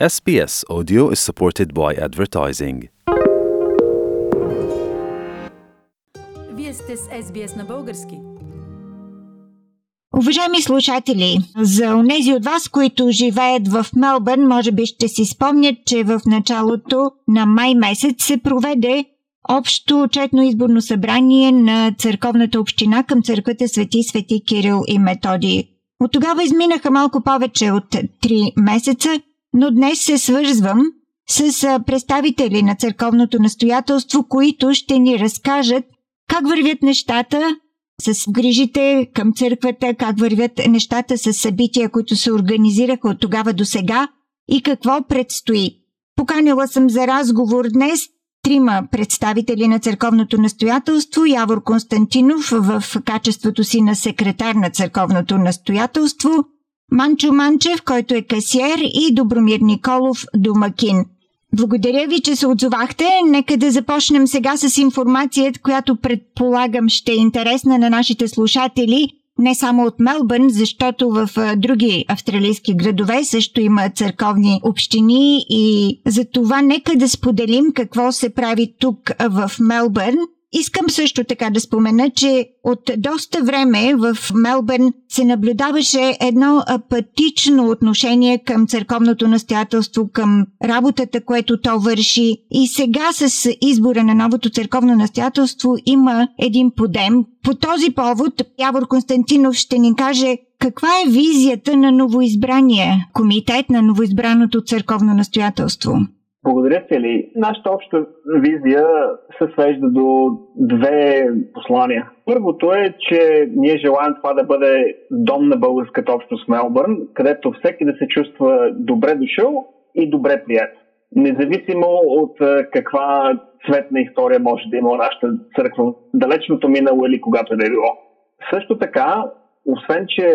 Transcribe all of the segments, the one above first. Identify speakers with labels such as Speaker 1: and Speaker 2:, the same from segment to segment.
Speaker 1: SBS Audio is supported by advertising.
Speaker 2: Вие сте с SBS на български.
Speaker 3: Уважаеми слушатели, за онези от вас, които живеят в Мелбърн, може би ще си спомнят, че в началото на май месец се проведе общо отчетно изборно събрание на църковната община към църквата Свети Свети Кирил и Методи. От тогава изминаха малко повече от 3 месеца, но днес се свързвам с представители на църковното настоятелство, които ще ни разкажат как вървят нещата с грижите към църквата, как вървят нещата с събития, които се организираха от тогава до сега и какво предстои. Поканила съм за разговор днес трима представители на църковното настоятелство Явор Константинов в качеството си на секретар на църковното настоятелство, Манчо Манчев, който е касиер и Добромир Николов, домакин. Благодаря ви, че се отзовахте. Нека да започнем сега с информацията, която предполагам ще е интересна на нашите слушатели – не само от Мелбърн, защото в други австралийски градове също има църковни общини и за това нека да споделим какво се прави тук в Мелбърн. Искам също така да спомена, че от доста време в Мелбърн се наблюдаваше едно апатично отношение към църковното настоятелство, към работата, което то върши. И сега с избора на новото църковно настоятелство има един подем. По този повод Явор Константинов ще ни каже каква е визията на новоизбрания комитет на новоизбраното църковно настоятелство.
Speaker 4: Благодаря, Цели. Нашата обща визия се свежда до две послания. Първото е, че ние желаем това да бъде дом на българската общност Мелбърн, където всеки да се чувства добре дошъл и добре прият. Независимо от каква цветна история може да има нашата църква, далечното минало или когато да е било. Също така, освен, че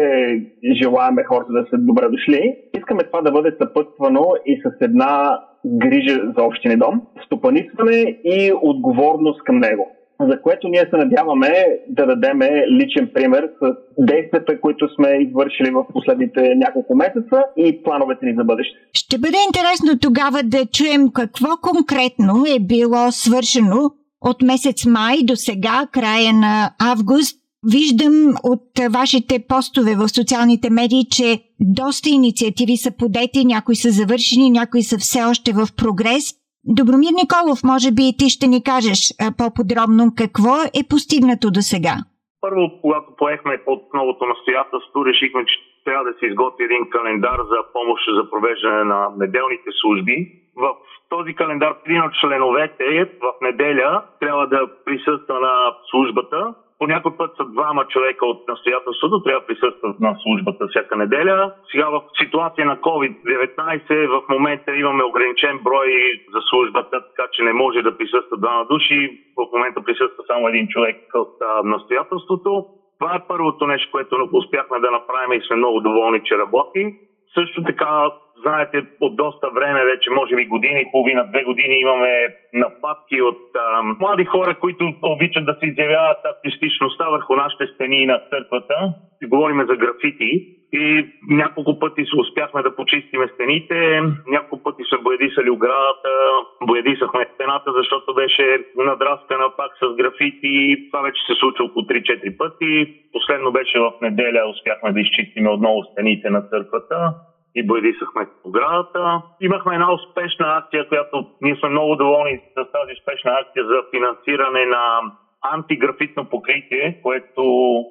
Speaker 4: желаеме хората да са добре дошли, искаме това да бъде съпътствано и с една грижа за общини дом, стопанисване и отговорност към него за което ние се надяваме да дадем личен пример с действията, които сме извършили в последните няколко месеца и плановете ни за бъдеще.
Speaker 3: Ще бъде интересно тогава да чуем какво конкретно е било свършено от месец май до сега, края на август, Виждам от вашите постове в социалните медии, че доста инициативи са подети, някои са завършени, някои са все още в прогрес. Добромир Николов, може би и ти ще ни кажеш по-подробно какво е постигнато до сега.
Speaker 5: Първо, когато поехме под новото настоятелство, решихме, че трябва да се изготви един календар за помощ за провеждане на неделните служби. В този календар един от членовете в неделя трябва да присъства на службата по някой път са двама човека от настоятелството, трябва да присъстват на службата всяка неделя. Сега в ситуация на COVID-19 в момента имаме ограничен брой за службата, така че не може да присъстват двама души. В момента присъства само един човек от настоятелството. Това е първото нещо, което успяхме да направим и сме много доволни, че работи. Също така знаете, от доста време, вече може би година и половина, две години имаме нападки от а, млади хора, които обичат да се изявяват артистичността върху нашите стени на църквата. И говориме за графити. И няколко пъти се успяхме да почистиме стените, няколко пъти са боядисали оградата, боядисахме стената, защото беше надраскана пак с графити. Това вече се случва около 3-4 пъти. Последно беше в неделя, успяхме да изчистиме отново стените на църквата и боядисахме оградата. Имахме една успешна акция, която ние сме много доволни с тази успешна акция за финансиране на антиграфитно покритие, което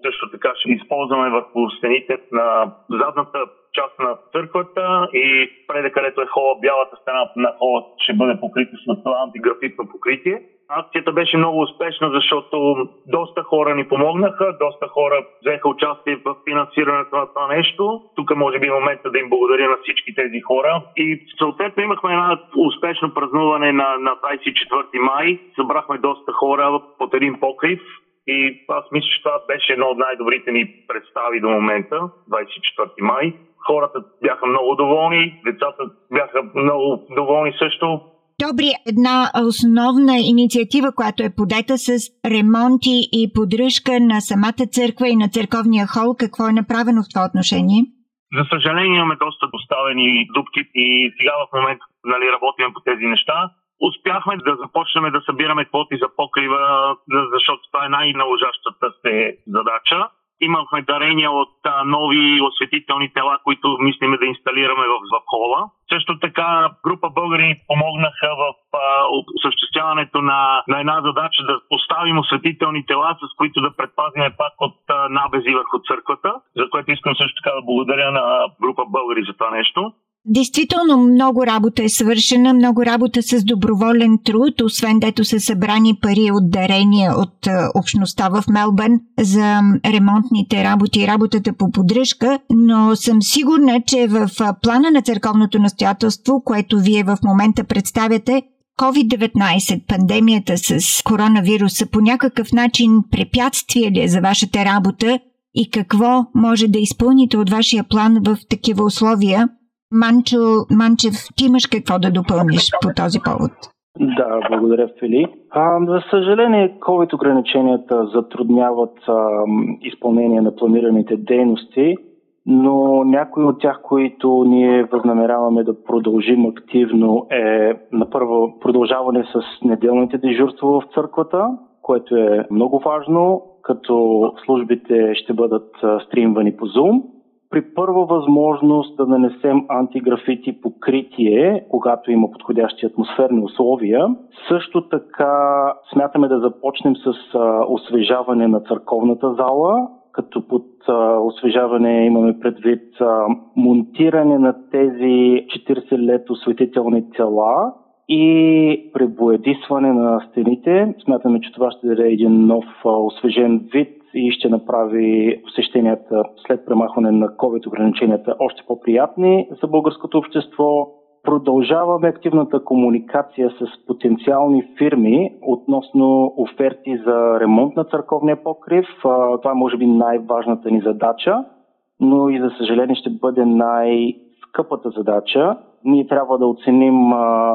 Speaker 5: също така ще използваме върху стените на задната част на църквата и преде където е хола, бялата стена на хола ще бъде покрита с това антиграфитно покритие. Акцията беше много успешна, защото доста хора ни помогнаха, доста хора взеха участие в финансирането на това нещо. Тук може би е момента да им благодаря на всички тези хора. И съответно имахме една успешно празнуване на, на 24 май. Събрахме доста хора под един покрив. И аз мисля, че това беше едно от най-добрите ни представи до момента, 24 май. Хората бяха много доволни, децата бяха много доволни също.
Speaker 3: Добри, една основна инициатива, която е подета с ремонти и поддръжка на самата църква и на църковния хол, какво е направено в това отношение?
Speaker 5: За съжаление имаме доста доставени дубки и сега в момента нали, работим по тези неща. Успяхме да започнем да събираме квоти за покрива, защото това е най-наложащата се задача. Имахме дарения от а, нови осветителни тела, които мислиме да инсталираме в, в. Също така група българи помогнаха в а, осъществяването на, на една задача да поставим осветителни тела, с които да предпазиме пак от а, набези върху църквата, за което искам също така да благодаря на група българи за това нещо.
Speaker 3: Действително много работа е свършена, много работа с доброволен труд, освен дето са събрани пари от дарения от е, общността в Мелбърн за ремонтните работи и работата по поддръжка, но съм сигурна, че в е, плана на църковното настоятелство, което вие в момента представяте, COVID-19, пандемията с коронавируса по някакъв начин препятствие ли е за вашата работа и какво може да изпълните от вашия план в такива условия? Манчо Манчев, ти имаш какво да допълниш по този повод?
Speaker 6: Да, благодаря, Фили. А, за съжаление, COVID ограниченията затрудняват а, изпълнение на планираните дейности, но някои от тях, които ние възнамеряваме да продължим активно е на първо продължаване с неделните дежурства в църквата, което е много важно, като службите ще бъдат стримвани по Zoom при първа възможност да нанесем антиграфити покритие, когато има подходящи атмосферни условия. Също така смятаме да започнем с освежаване на църковната зала, като под освежаване имаме предвид монтиране на тези 40 лет осветителни тела и пребоядисване на стените. Смятаме, че това ще даде един нов освежен вид и ще направи посещенията след премахване на COVID ограниченията още по-приятни за българското общество. Продължаваме активната комуникация с потенциални фирми относно оферти за ремонт на църковния покрив. Това е може би най-важната ни задача, но и за съжаление ще бъде най-скъпата задача ние трябва да оценим а,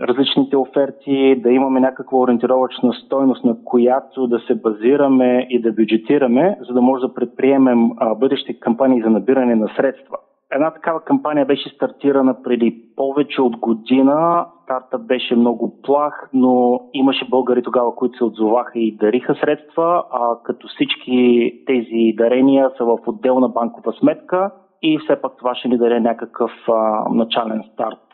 Speaker 6: различните оферти, да имаме някаква ориентировачна стойност, на която да се базираме и да бюджетираме, за да може да предприемем а, бъдещи кампании за набиране на средства. Една такава кампания беше стартирана преди повече от година. Старта беше много плах, но имаше българи тогава, които се отзоваха и дариха средства, а като всички тези дарения са в отделна банкова сметка, и все пак това ще ни даде някакъв а, начален старт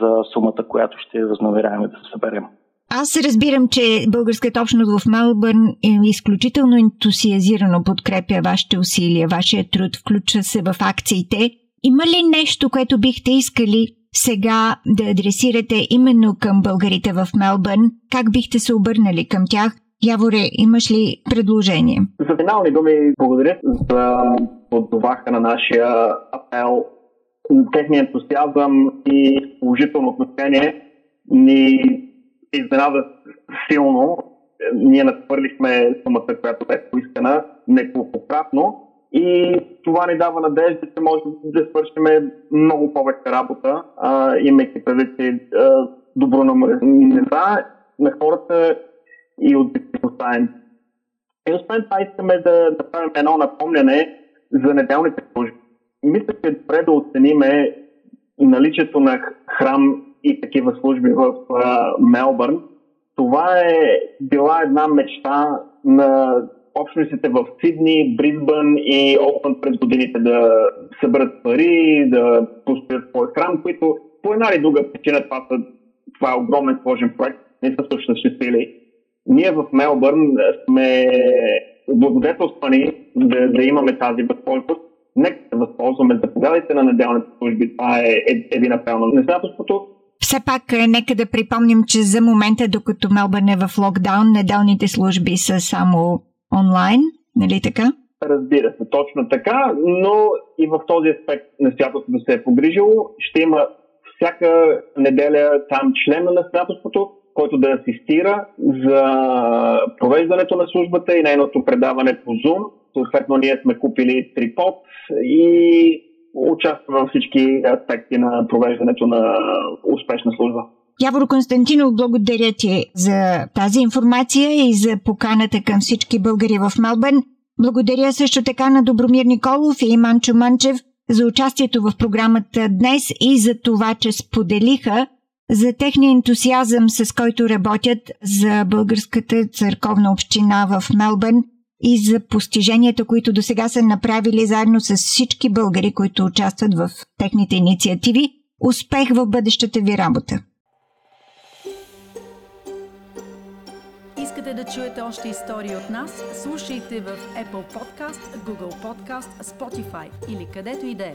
Speaker 6: за сумата, която ще възнамеряваме да съберем.
Speaker 3: Аз разбирам, че българската общност в Мелбърн е изключително ентусиазирано подкрепя вашите усилия, вашия труд, включва се в акциите. Има ли нещо, което бихте искали сега да адресирате именно към българите в Мелбърн? Как бихте се обърнали към тях? Яворе, имаш ли предложение?
Speaker 4: За финални думи благодаря за отзоваха на нашия апел. Техният ентусиазъм и положително отношение ни изненада силно. Ние надхвърлихме сумата, която бе поискана неколкократно и това ни дава надежда, че може да свършим много повече работа, а, имайки предвид, че добронамереността на хората и от поставен. И освен това искаме да, да правим едно напомняне за неделните служби. Мисля, че е добре да оцениме наличието на храм и такива служби в а, Мелбърн. Това е била една мечта на общностите в Сидни, Бризбън и Окленд през годините да съберат пари, да построят свой храм, които по една или друга причина това, са, това е огромен сложен проект, не са също осъществили. Ние в Мелбърн сме благодетелствани да, да имаме тази възможност. Нека се възползваме. Заповядайте на неделните служби. Това е, е един апел на незадателството.
Speaker 3: Все пак, е, нека да припомним, че за момента, докато Мелбърн е в локдаун, неделните служби са само онлайн, нали така?
Speaker 4: Разбира се, точно така, но и в този аспект настоятелството се е погрижило. Ще има всяка неделя там член на настоятелството, който да асистира за провеждането на службата и нейното предаване по Zoom. Съответно, ние сме купили трипод и участваме във всички аспекти на провеждането на успешна служба.
Speaker 3: Яворо Константинов, благодаря ти за тази информация и за поканата към всички българи в Мелбърн. Благодаря също така на Добромир Николов и Манчо Манчев, за участието в програмата днес и за това, че споделиха за техния ентусиазъм, с който работят за българската църковна община в Мелбърн и за постиженията, които до сега са направили заедно с всички българи, които участват в техните инициативи. Успех в бъдещата ви работа!
Speaker 2: Искате да чуете още истории от нас? Слушайте в Apple Podcast, Google Podcast, Spotify или където и да е.